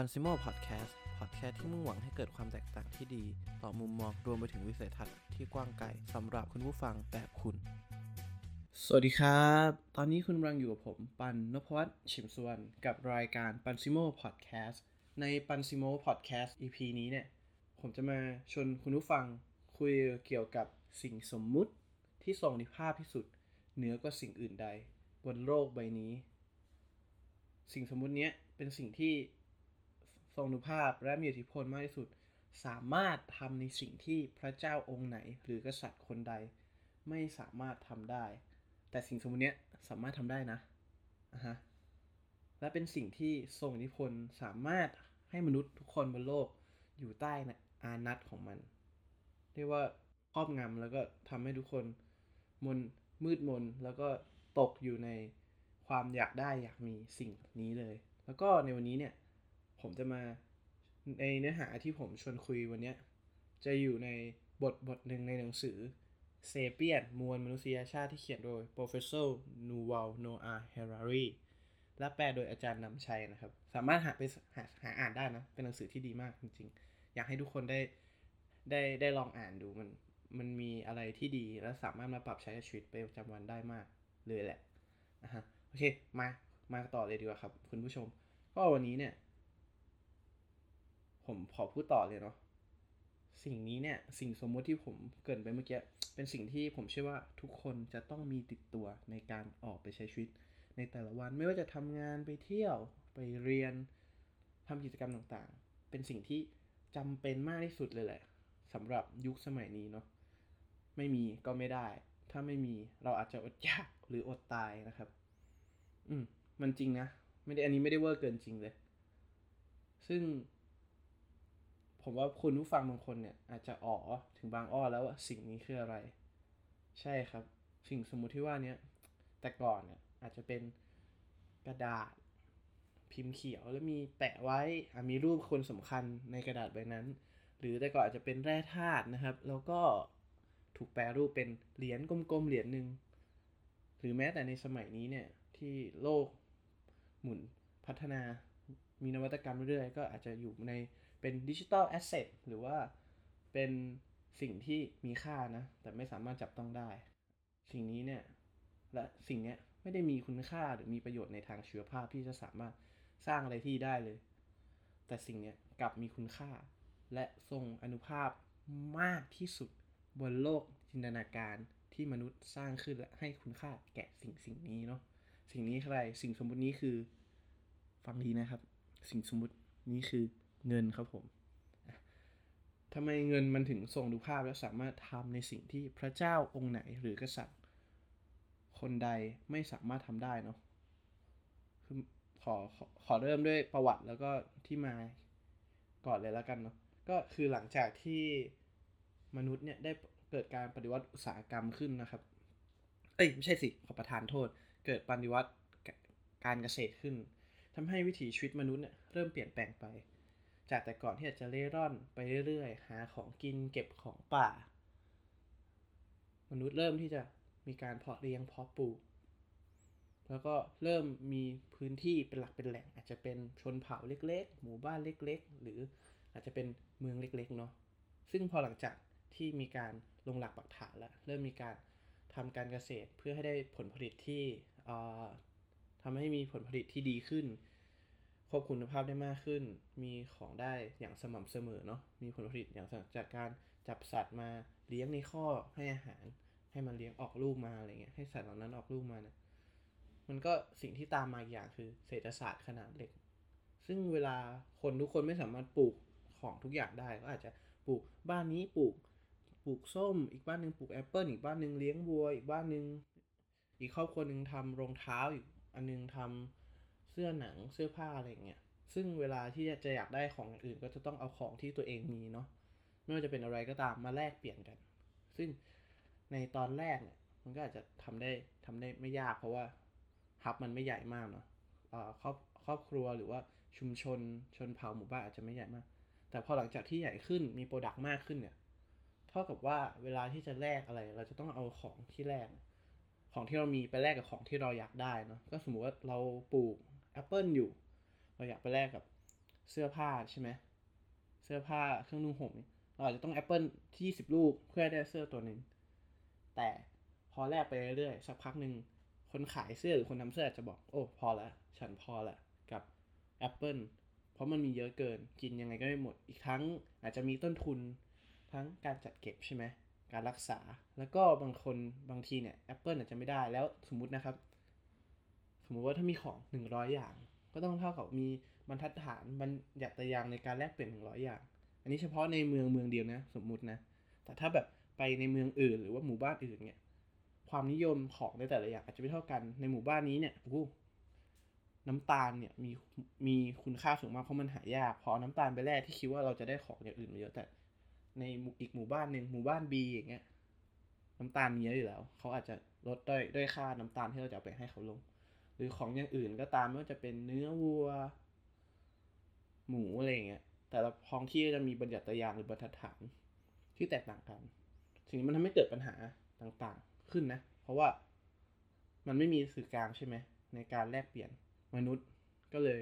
ปันซิโม้พอดแคสต์พอดแคสต์ที่มุ่งหวังให้เกิดความแตกต่างที่ดี ต่อมุมมองรวมไปถึงวิสัยทัศน์ที่กว้างไกลสำหรับคุณผู้ฟังแบบคุณ สวัสดีครับ ตอนนี้คุณกำลังอยู่กับผม ปันนพวัฒน์ชิมสุวรรณกับรายการปันซิโม้พอดแคสต์ในปันซิโม้พอดแคสต์ EP นี้เนี่ย ผมจะมาชวนคุณผู้ฟังคุยเกี่ยวกับสิ่งสมมุติที่ทรงอานุภาพที่สุด เหนือกว่าสิ่งอื่นใด บนโลกใบนี้ สิ่งสมมุติเนี้ยเป็นสิ่งที่ ทรงนุภาพและมีอิทธิพลมากที่สุด สามารถทำในสิ่งที่พระเจ้าองค์ไหน หรือกษัตริย์คนใด ไม่สามารถทำได้ แต่สิ่งสมมุติเนี้ยสามารถทำได้นะอะฮะและเป็นสิ่งที่ทรงอิทธิพลสามารถให้มนุษย์ทุกคนบนโลกอยู่ใต้นะอานัตของมัน เรียกว่าครอบงำแล้วก็ทำให้ทุกคนมนมืดมนแล้วก็ตกอยู่ในความอยากได้อยากมีสิ่งนี้เลย แล้วก็ในวันนี้เนี่ย ผมจะมาในเนื้อหาที่ผมชวนคุยวันนี้จะอยู่ในบทบทหนึ่งในหนังสือเซเปียนมวลมนุษยชาติที่เขียนโดย Professor Yuval Noah Harari และแปลโดยอาจารย์นำชัยนะครับ สามารถหาไปหาหาอ่านได้นะ เป็นหนังสือที่ดีมากจริงๆ อยากให้ทุกคนได้ได้ได้ลองอ่านดูมันมันมีอะไรที่ดีและสามารถมาปรับใช้กับชีวิตไประจำวันได้มากเลยแหละอะฮะโอเคมามาต่อเลยดีกว่าครับ คุณผู้ชม ก็วันนี้เนี่ย ผมขอพูดต่อเลยเนาะสิ่งนี้เนี่ยสิ่งสมมติที่ผมเกินไปเมื่อกี้เป็นสิ่งที่ผมเชื่อว่าทุกคนจะต้องมีติดตัวในการออกไปใช้ชีวิต ในแต่ละวันไม่ว่าจะทำงานไปเที่ยวไปเรียนทำกิจกรรมต่างๆ เป็นสิ่งที่จำเป็นมากที่สุดเลยแหละสำหรับยุคสมัยนี้เนาะไม่มีก็ไม่ได้ ถ้าไม่มีเราอาจจะอดอยากหรืออดตายนะครับ อืมมันจริงนะไม่ได้อันนี้ไม่ได้เวอร์เกินจริงเลย ซึ่ง ผมว่าคุณผู้ฟังบางคนเนี่ยอาจจะอ๋อถึงบางอ้อแล้วว่าสิ่งนี้คืออะไร ใช่ครับ สิ่งสมมุติที่ว่านี้แต่ก่อนเนี่ยอาจจะเป็นกระดาษพิมพ์เขียวแล้วมีแปะไว้มีรูปคนสำคัญในกระดาษใบนั้น หรือแต่ก่อนอาจจะเป็นแร่ธาตุนะครับ แล้วก็ถูกแปลรูปเป็นเหรียญกลมๆเหรียญหนึ่งหรือแม้แต่ในสมัยนี้เนี่ยที่โลกหมุนพัฒนา มีนวัตกรรมเรื่อยๆ ก็อาจจะอยู่ในเป็นดิจิตอลแอสเซทหรือว่าเป็นสิ่งที่มีค่านะ แต่ไม่สามารถจับต้องได้ สิ่งนี้เนี่ย และสิ่งนี้ไม่ได้มีคุณค่าหรือมีประโยชน์ในทางชีวภาพที่จะสามารถสร้างอะไรที่ได้เลย แต่สิ่งนี้กลับมีคุณค่า และทรงอนุภาพมากที่สุดบนโลกจินตนาการที่มนุษย์สร้างขึ้นและให้คุณค่าแก่สิ่งสิ่งนี้เนาะสิ่งนี้อะไรสิ่งสมมุตินี้คือ ฟังดีนะครับ สิ่งสมมุตินี้คือเงินครับผมทำไมเงินมันถึงทรงดูภาพและสามารถทำในสิ่งที่พระเจ้าองค์ไหนหรือกษัตริย์ คนใดไม่สามารถทำได้เนาะคือขอขอขอเริ่มด้วยประวัติแล้วก็ที่มาก่อนเลยแล้วกันเนาะก็คือหลังจากที่มนุษย์เนี่ยได้เกิดการปฏิวัติอุตสาหกรรมขึ้นนะครับ เอ้ยไม่ใช่สิขอประทานโทษ เกิดปฏิวัติการเกษตรขึ้น ทำให้วิถีชีวิตมนุษย์เนี่ยเริ่มเปลี่ยนแปลงไป จากแต่ก่อนที่อาจจะเล่ร่อนไปเรื่อยๆ หาของกินเก็บของป่า มนุษย์เริ่มที่จะมีการเพาะเลี้ยงเพาะปลูก แล้วก็เริ่มมีพื้นที่เป็นหลักเป็นแหล่ง อาจจะเป็นชนเผ่าเล็ก ๆ หมู่บ้านเล็ก ๆ หรืออาจจะเป็นเมืองเล็ก ๆ เนาะ ซึ่งพอหลังจากที่มีการลงหลักปักฐานแล้ว เริ่มมีการทำการเกษตรเพื่อให้ได้ผลผลิตที่ ทำให้มีผลผลิตที่ดีขึ้น ควบคุมคุณภาพได้มากขึ้น มีของได้อย่างสม่ำเสมอเนาะ มีผลผลิตอย่างจากการจับสัตว์มาเลี้ยงในคอกให้อาหาร ให้มันเลี้ยงออกลูกมาอะไรเงี้ย ให้สัตว์เหล่านั้นออกลูกมานะมันก็สิ่งที่ตามมาอย่างคือเศรษฐศาสตร์ขนาดเล็ก ซึ่งเวลาคนทุกคนไม่สามารถปลูกของทุกอย่างได้ก็อาจจะปลูกบ้านนี้ปลูกปลูกส้ม อีกบ้านหนึ่งปลูกแอปเปิลอีกบ้านหนึ่งเลี้ยงวัว อีกบ้านหนึ่งอีกครอบครัวหนึ่งทำรองเท้าอีก อันนึงทำเสื้อหนังเสื้อผ้าอะไรเงี้ยซึ่งเวลาที่จะอยากได้ของอื่นก็จะต้องเอาของที่ตัวเองมีเนาะไม่ว่าจะเป็นอะไรก็ตามมาแลกเปลี่ยนกัน ซึ่งในตอนแรกเนี่ยมันก็อาจจะทำได้ทำได้ไม่ยากเพราะว่าฮับมันไม่ใหญ่มากเนาะครอบครอบครัวหรือว่าชุมชนชนเผ่าหมู่บ้านอาจจะไม่ใหญ่มาก แต่พอหลังจากที่ใหญ่ขึ้นมีโปรดักต์มากขึ้นเนี่ยเท่ากับว่าเวลาที่จะแลกอะไร เราจะต้องเอาของที่แลก ของที่เรามีไปแลกกับของที่เราอยากได้เนาะก็สมมุติว่าเราปลูกแอปเปิลอยู่ เราอยากไปแลกกับเสื้อผ้าใช่ไหมเสื้อผ้าเครื่องนุ่งห่มเราอาจจะต้องแอปเปิลที่20ลูกเพื่อได้เสื้อตัวหนึ่งแต่พอแลกไปเรื่อยๆสักพักหนึ่งคนขายเสื้อหรือคนทำเสื้ออาจจะบอก โอ้พอละฉันพอละกับแอปเปิลเพราะมันมีเยอะเกินกินยังไงก็ไม่หมดอีกทั้งอาจจะมีต้นทุนทั้งการจัดเก็บใช่ไหม การรักษา แล้วก็บางคนบางทีเนี่ยแอปเปิลอาจจะไม่ได้แล้วสมมุตินะครับ สมมุติว่าถ้ามีของ 100 อย่าง ก็ต้องเท่ากับมีบรรทัดฐานบรรยัตยางในการแลกเปลี่ยน100 อย่าง อันนี้เฉพาะในเมืองเมืองเดียวนะสมมุตินะแต่ถ้าแบบไปในเมืองอื่น หรือว่าหมู่บ้านอื่นเนี่ยความนิยมของในแต่ละอย่างอาจจะไม่เท่ากันในหมู่บ้านนี้เนี่ยโอ้น้ำตาลเนี่ยมีมีคุณค่าสูงมากเพราะมันหายากพอน้ำตาลไปแลกที่คิดว่าเราจะได้ของอย่างอื่นมาเยอะแต่ ในอีกหมู่บ้านหนึ่งหมู่บ้าน B อย่างเงี้ย น้ำตาลมีเยอะอยู่แล้ว เขาอาจจะลดด้วยด้วยค่าน้ำตาลที่เราจะไปให้เขาลง หรือของอย่างอื่นก็ตามไม่ว่าจะเป็นเนื้อวัว หมูอะไรเงี้ย แต่ละท้องที่จะมีบรรยัติยางหรือบรรทัดฐานที่แตกต่างกันสิ่งนี้มันทำให้เกิดปัญหาต่างๆขึ้นนะ เพราะว่ามันไม่มีสื่อกลางใช่ไหมในการแลกเปลี่ยนมนุษย์ก็เลย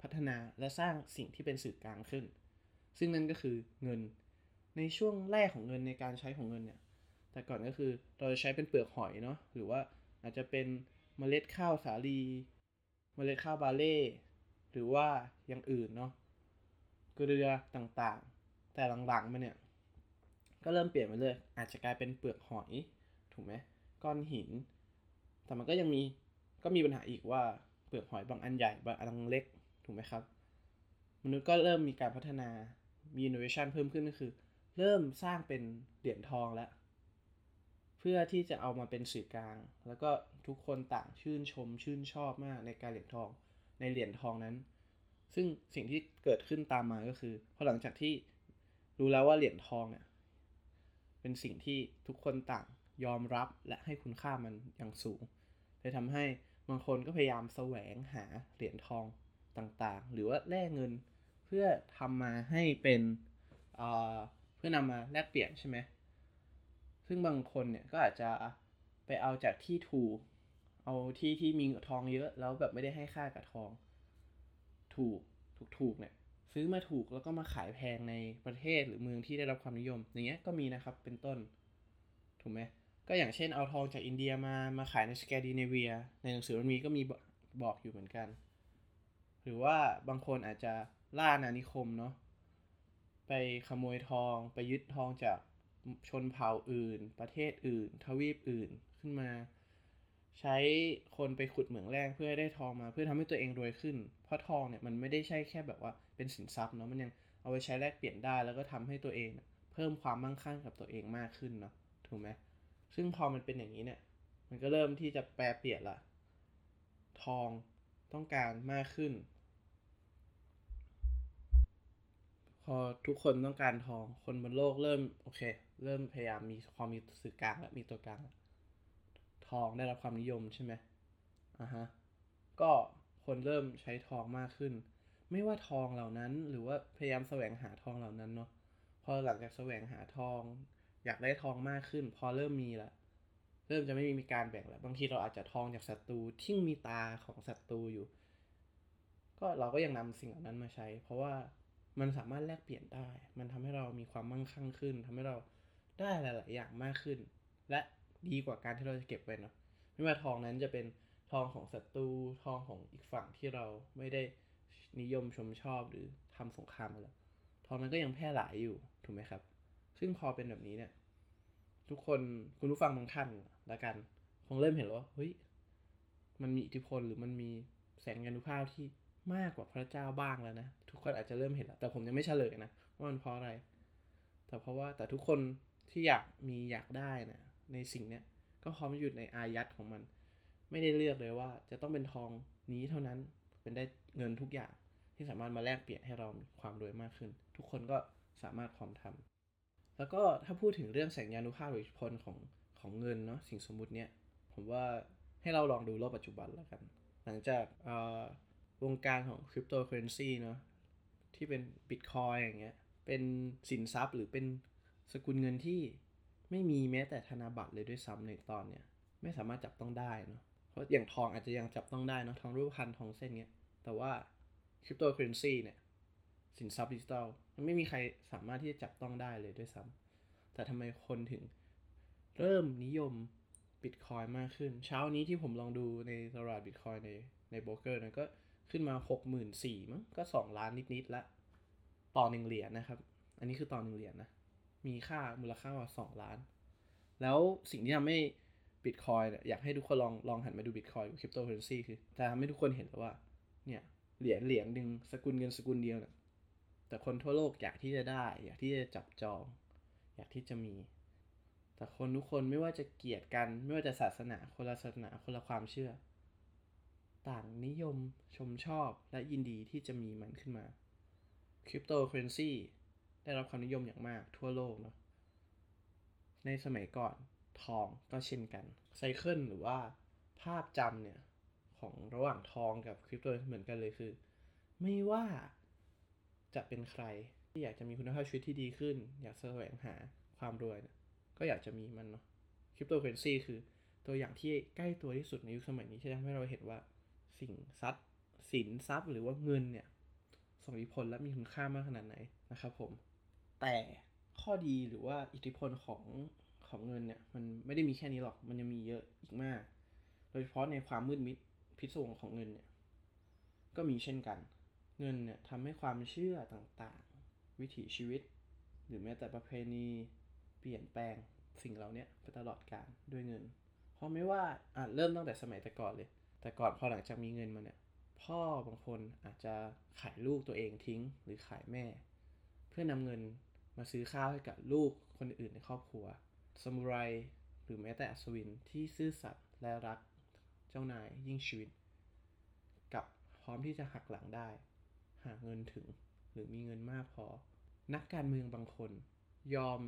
พัฒนาและสร้างสิ่งที่เป็นสื่อกลางขึ้น ซึ่งนั่นก็คือเงิน ในช่วงแรกของเงินในการใช้ของเงินเนี่ย แต่ก่อนก็คือเราจะใช้เป็นเปลือกหอยเนาะ หรือว่าอาจจะเป็นเมล็ดข้าวสาลี เมล็ดข้าวบาเล่ หรือว่าอย่างอื่นเนาะ เกลือต่างๆ แต่หลังๆมาเนี่ย ก็เริ่มเปลี่ยนไปเลย อาจจะกลายเป็นเปลือกหอย ถูกไหม ก้อนหิน แต่มันก็ยังมี ก็มีปัญหาอีกว่าเปลือกหอยบางอันใหญ่บางอันเล็ก ถูกไหมครับ มนุษย์ก็เริ่มมีการพัฒนา มีอินโนเวชันเพิ่มขึ้นก็คือ เริ่มสร้างเป็นเหรียญทองแล้ว เพื่อที่จะเอามาเป็นสื่อกลาง แล้วก็ทุกคนต่างชื่นชมชื่นชอบมากในการเหรียญทองในเหรียญทองนั้น ซึ่งสิ่งที่เกิดขึ้นตามมาก็คือพอหลังจากที่รู้แล้วว่าเหรียญทองเนี่ยเป็นสิ่งที่ทุกคนต่างยอมรับและให้คุณค่ามันอย่างสูงเลยทำให้บางคนก็พยายามแสวงหาเหรียญทองต่างๆ หรือว่าแลกเงินเพื่อทำมาให้เป็นเพื่อนำมาแลกเปลี่ยนใช่ไหมซึ่งบางคนเนี่ยก็อาจจะไปเอาจากที่ถูก เอาที่ที่มีทองเยอะแล้วแบบไม่ได้ให้ค่ากับทอง ถูกถูกถูกเนี่ยซื้อมาถูกแล้วก็มาขายแพงในประเทศหรือเมืองที่ได้รับความนิยม อย่างเงี้ยก็มีนะครับเป็นต้น ถูกไหมก็อย่างเช่นเอาทองจากอินเดียมามาขายในสแกดิเนเวีย ในหนังสือมันมีก็มีบอกอยู่เหมือนกัน หรือว่าบางคนอาจจะล่านานิคมเนาะ ไปขโมยทองไปยึดทองจากชนเผ่าอื่น ประเทศอื่น ทวีปอื่นขึ้นมา ใช้คนไปขุดเหมืองแร่เพื่อได้ทองมา เพื่อทำให้ตัวเองรวยขึ้น เพราะทองเนี่ยมันไม่ได้ใช่แค่แบบว่าเป็นสินทรัพย์เนาะมันยังเอาไปใช้แลกเปลี่ยนได้แล้วก็ทำให้ตัวเอง เพิ่มความมั่งคั่งกับตัวเองมากขึ้นเนาะถูกไหมซึ่งพอมันเป็นอย่างนี้เนี่ย มันก็เริ่มที่จะแปลเปลี่ยนละทองต้องการมากขึ้น พอทุกคนต้องการทอง คนบนโลกเริ่มโอเค เริ่มพยายามมีความมีสื่อกลางแล้วมีตัวกลาง ทองได้รับความนิยมใช่ไหมอะฮะ ก็คนเริ่มใช้ทองมากขึ้น ไม่ว่าทองเหล่านั้น หรือว่าพยายามแสวงหาทองเหล่านั้นเนาะ พอหลังจากแสวงหาทอง อยากได้ทองมากขึ้น พอเริ่มมีละ เริ่มจะไม่มีการแบ่งแล้วบางทีเราอาจจะทองจากศัตรูที่มีตาของศัตรูอยู่ ก็เราก็ยังนำสิ่งเหล่านั้นมาใช้ เพราะว่า มันสามารถแลกเปลี่ยนได้ มันทำให้เรามีความมั่งคั่งขึ้นทำให้เราได้หลาย ๆ อย่างมากขึ้น และดีกว่าการที่เราจะเก็บไว้เนาะไม่ว่าทองนั้นจะเป็นทองของศัตรูทองของอีกฝั่งที่เราไม่ได้นิยมชมชอบหรือทำสงครามแล้วทองนั้นก็ยังแพร่หลายอยู่ถูกไหมครับ ซึ่งพอเป็นแบบนี้เนี่ย ทุกคนคุณผู้ฟังบางท่านละกัน คงเริ่มเห็นว่าเฮ้ยมันมีอิทธิพลหรือมันมีแสงยานุภาพที่มากกว่าพระเจ้าบ้างแล้วนะ ทุกคนอาจจะเริ่มเห็นแล้วแต่ผมยังไม่เฉลยนะว่ามันเพราะอะไร แต่เพราะว่าแต่ทุกคนที่อยากมีอยากได้นะในสิ่งเนี้ยก็พร้อมอยู่ในอายัดของมัน ไม่ได้เลือกเลยว่า จะต้องเป็นทองนี้เท่านั้นเป็นได้เงินทุกอย่างที่สามารถมาแลกเปลี่ยนให้เรามีความรวยมากขึ้น ทุกคนก็สามารถพร้อมทำแล้วก็ถ้าพูดถึงเรื่องแสงยานุภาพหรือผลของของเงินเนาะสิ่งสมมุติเนี้ยผมว่าให้เราลองดูโลกปัจจุบันแล้วกัน หลังจากวงการของคริปโตเคอเรนซีเนาะ ที่เป็นบิตคอยอย่างเงี้ย เป็นสินทรัพย์หรือเป็นสกุลเงินที่ไม่มีแม้แต่ธนบัตรเลยด้วยซ้ำในตอนเนี้ยไม่สามารถจับต้องได้เนาะเพราะอย่างทองอาจจะยังจับต้องได้เนาะทองรูปพรรณทองเส้นเงี้ย แต่ว่าคริปโตเคอเรนซีเนี่ยสินทรัพย์ดิจิทัลมันไม่มีใครสามารถที่จะจับต้องได้เลยด้วยซ้ำแต่ทำไมคนถึงเริ่มนิยมบิตคอยมากขึ้น เช้านี้ที่ผมลองดูในตลาดบิตคอยในในโบรกเกอร์นะก็ ขึ้นมา 6 4 0 0 0มั้งก็ 2 ล้านนิดๆละต่อหนึ่งเหรียญนะครับ อันนี้คือต่อหนึ่งเหรียญนะมีค่ามูลค่ากว่า2ล้าน แล้วสิ่งที่ทำให้บิตคอยอยากให้ทุกคนลองลองหันมาดูบิตคอยกับคริปโตเคอเรนซีคือจะทำให้ทุกคนเห็นแล้วว่า เนี่ย เหรียญเหรียญหนึ่งสกุลเงินสกุลเดียวนี่ยแต่คนทั่วโลกอยากที่จะได้ อยากที่จะจับจอง อยากที่จะมี แต่คนทุกคนไม่ว่าจะเกลียดกัน ไม่ว่าจะศาสนาคนละศาสนาคนละความเชื่อ ต่างนิยมชมชอบและยินดีที่จะมีมันขึ้นมาคริปโตเคอเรนซีได้รับความนิยมอย่างมากทั่วโลกเนาะในสมัยก่อนทองก็เช่นกันไซเคิลหรือว่าภาพจำเนี่ย ของระหว่างทองกับคริปโตเหมือนกันเลยคือ ไม่ว่าจะเป็นใครที่อยากจะมีคุณภาพชีวิตที่ดีขึ้น อยากแสวงหาความรวยนะก็อยากจะมีมันเนาะคริปโตเคอเรนซีคือตัวอย่างที่ใกล้ตัวที่สุดในยุคสมัยนี้ที่ทำให้เราเห็นว่า สิ่งทรัพย์สินทรัพย์หรือว่าเงินเนี่ยส่งอิทธิพลและมีคุณค่ามากขนาดไหนนะครับผม แต่ข้อดีหรือว่าอิทธิพลของของเงินเนี่ยมันไม่ได้มีแค่นี้หรอกมันยังมีเยอะอีกมาก โดยเฉพาะในความมืดมิดพิศวงของเงินเนี่ยก็มีเช่นกัน เงินเนี่ยทำให้ความเชื่อต่างๆ วิถีชีวิต หรือแม้แต่ประเพณีเปลี่ยนแปลงสิ่งเหล่านี้ไปตลอดกาลด้วยเงิน เพราะไม่ว่าอะเริ่มตั้งแต่สมัยแต่ก่อนเลย แต่ก่อนพอหลังจากมีเงินมาเนี่ย พ่อบางคนอาจจะขายลูกตัวเองทิ้งหรือขายแม่ เพื่อนำเงินมาซื้อข้าวให้กับลูกคนอื่นในครอบครัวซามูไรหรือแม้แต่อัศวินที่ซื่อสัตย์และรักเจ้านายยิ่งชีวิต กับพร้อมที่จะหักหลังได้ หาเงินถึงหรือมีเงินมากพอ นักการเมืองบางคน ยอม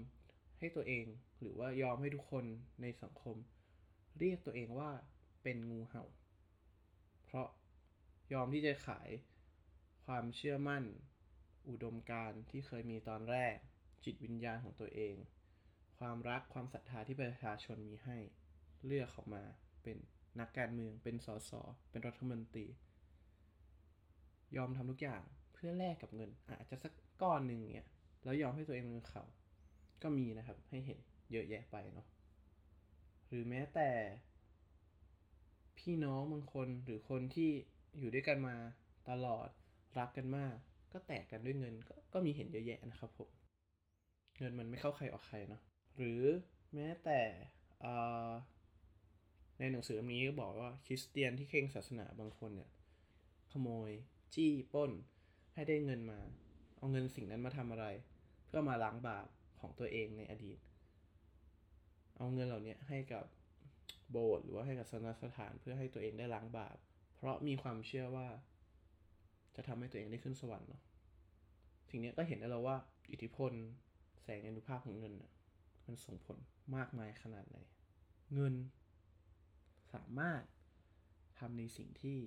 ให้ตัวเอง หรือว่ายอมให้ทุกคนในสังคม เรียกตัวเองว่าเป็นงูเห่า เพราะยอมที่จะขายความเชื่อมั่น อุดมการณ์ที่เคยมีตอนแรก จิตวิญญาณของตัวเอง ความรักความศรัทธาที่ประชาชนมีให้ เลือกเขามาเป็นนักการเมืองเป็นสสเป็นรัฐมนตรี ยอมทำทุกอย่างเพื่อแลกกับเงิน อาจจะสักก้อนหนึ่งเนี่ยแล้วยอมให้ตัวเองเป็นเขา ก็มีนะครับให้เห็นเยอะแยะไปเนาะหรือแม้แต่ พี่น้องบางคนหรือคนที่อยู่ด้วยกันมาตลอดรักกันมาก ก็แตกกันด้วยเงินกก็มีเห็นเยอะแยะนะครับผม เงินมันไม่เข้าใครออกใครเนาะหรือแม้แต่ในหนังสือเล่มนี้ก็บอกว่าคริสเตียนที่เข่งศาสนาบางคนเนี่ยขโมย จี้ป้น ให้ได้เงินมา เอาเงินสิ่งนั้นมาทำอะไร เพื่อมาล้างบาปของตัวเองในอดีต เอาเงินเหล่านี้ให้กับ โบสถ์หรือว่าให้กับศาสนสถานเพื่อให้ตัวเองได้ล้างบาป เพราะมีความเชื่อว่า จะทำให้ตัวเองได้ขึ้นสวรรค์เนาะสิ่งนี้ก็เห็นได้แล้วว่า อิทธิพล แสงอนุภาพของเงินมันส่งผลมากมายขนาดไหน เงิน สามารถทำในสิ่งที่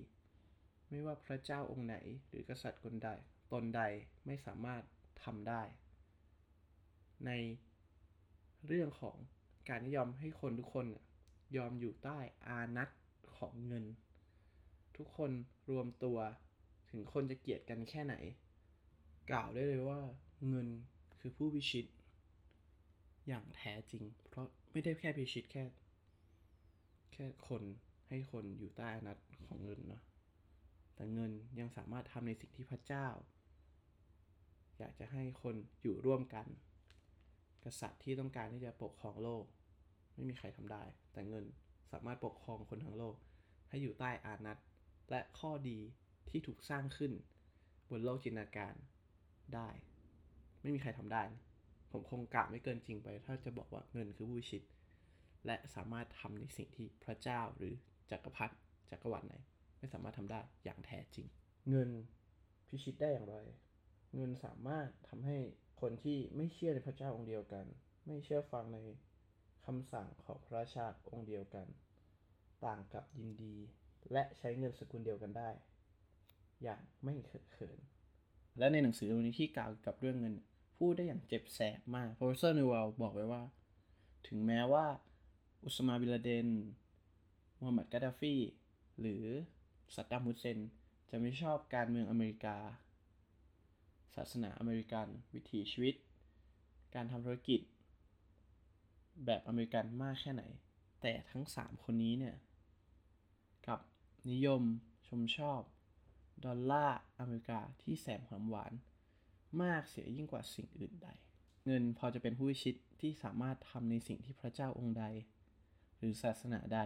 ไม่ว่าพระเจ้าองค์ไหน หรือกษัตริย์คนใด ตนใดไม่สามารถทำได้ ในเรื่องของการยอมให้คนทุกคน ยอมอยู่ใต้อานัตของเงิน ทุกคนรวมตัวถึงคนจะเกลียดกันแค่ไหน กล่าวได้เลยว่าเงินคือผู้พิชิต อย่างแท้จริง เพราะไม่ได้แค่พิชิตแค่ แค่คนให้คนอยู่ใต้อานัตของเงินเนาะแต่เงินยังสามารถทำในสิ่งที่พระเจ้า อยากจะให้คนอยู่ร่วมกัน กษัตริย์ที่ต้องการที่จะปกครองโลก ไม่มีใครทำได้ แต่เงินสามารถปกครองคนทั้งโลก ให้อยู่ใต้อานัตและข้อดีที่ถูกสร้างขึ้น บนโลกจินตนาการได้ ไม่มีใครทำได้ ผมคงกล่าวไม่เกินจริงไป ถ้าจะบอกว่าเงินคือผู้ชิตและสามารถทำในสิ่งที่พระเจ้าหรือจักรพรรดิจักรวรรดิไหน ไม่สามารถทำได้อย่างแท้จริง เงินพิชิตได้อย่างไร เงินสามารถทำให้คนที่ไม่เชื่อในพระเจ้าองค์เดียวกัน ไม่เชื่อฟังใน คำสั่งของพระราชาองค์เดียวกัน ต่างก็ยินดี และใช้เงินสกุลเดียวกันได้ อย่างไม่เขิน และในหนังสือเล่มนี้ที่กล่าวกับเรื่องเงิน พูดได้อย่างเจ็บแสบมาก professor ยูวัลบอกไว้ว่า ถึงแม้ว่าอุซามะบินลาเดนมูฮัมหมัดกาดาฟี หรือสัตดัมฮุสเซน จะไม่ชอบการเมืองอเมริกา ศาสนาอเมริกัน วิถีชีวิต การทำธุรกิจ แบบอเมริกันมากแค่ไหน แต่ทั้ง 3 คนนี้เนี่ยกับนิยมชมชอบ ดอลลาร์อเมริกาที่แสนหอมหวาน มากเสียยิ่งกว่าสิ่งอื่นใด เงินพอจะเป็นผู้พิชิตที่สามารถทำในสิ่งที่พระเจ้าองค์ใด หรือศาสนาใด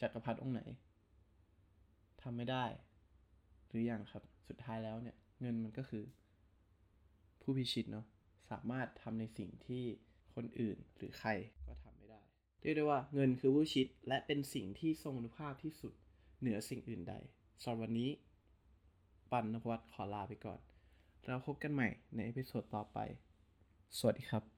จักรพรรดิองค์ไหนทำไม่ได้ หรืออยังครับสุดท้ายแล้วเนี่ย เงินมันก็คือ ผู้พิชิตเนาะสามารถทำในสิ่งที่ คนอื่นหรือใครก็ทำไม่ได้ เรียกได้ว่าเงินคือผู้พิชิตและเป็นสิ่งที่ทรงอานุภาพที่สุดเหนือสิ่งอื่นใดสำหรับวันนี้ ปันนพวัฒน์ขอลาไปก่อน แล้วพบกันใหม่ใน episode ต่อไป สวัสดีครับ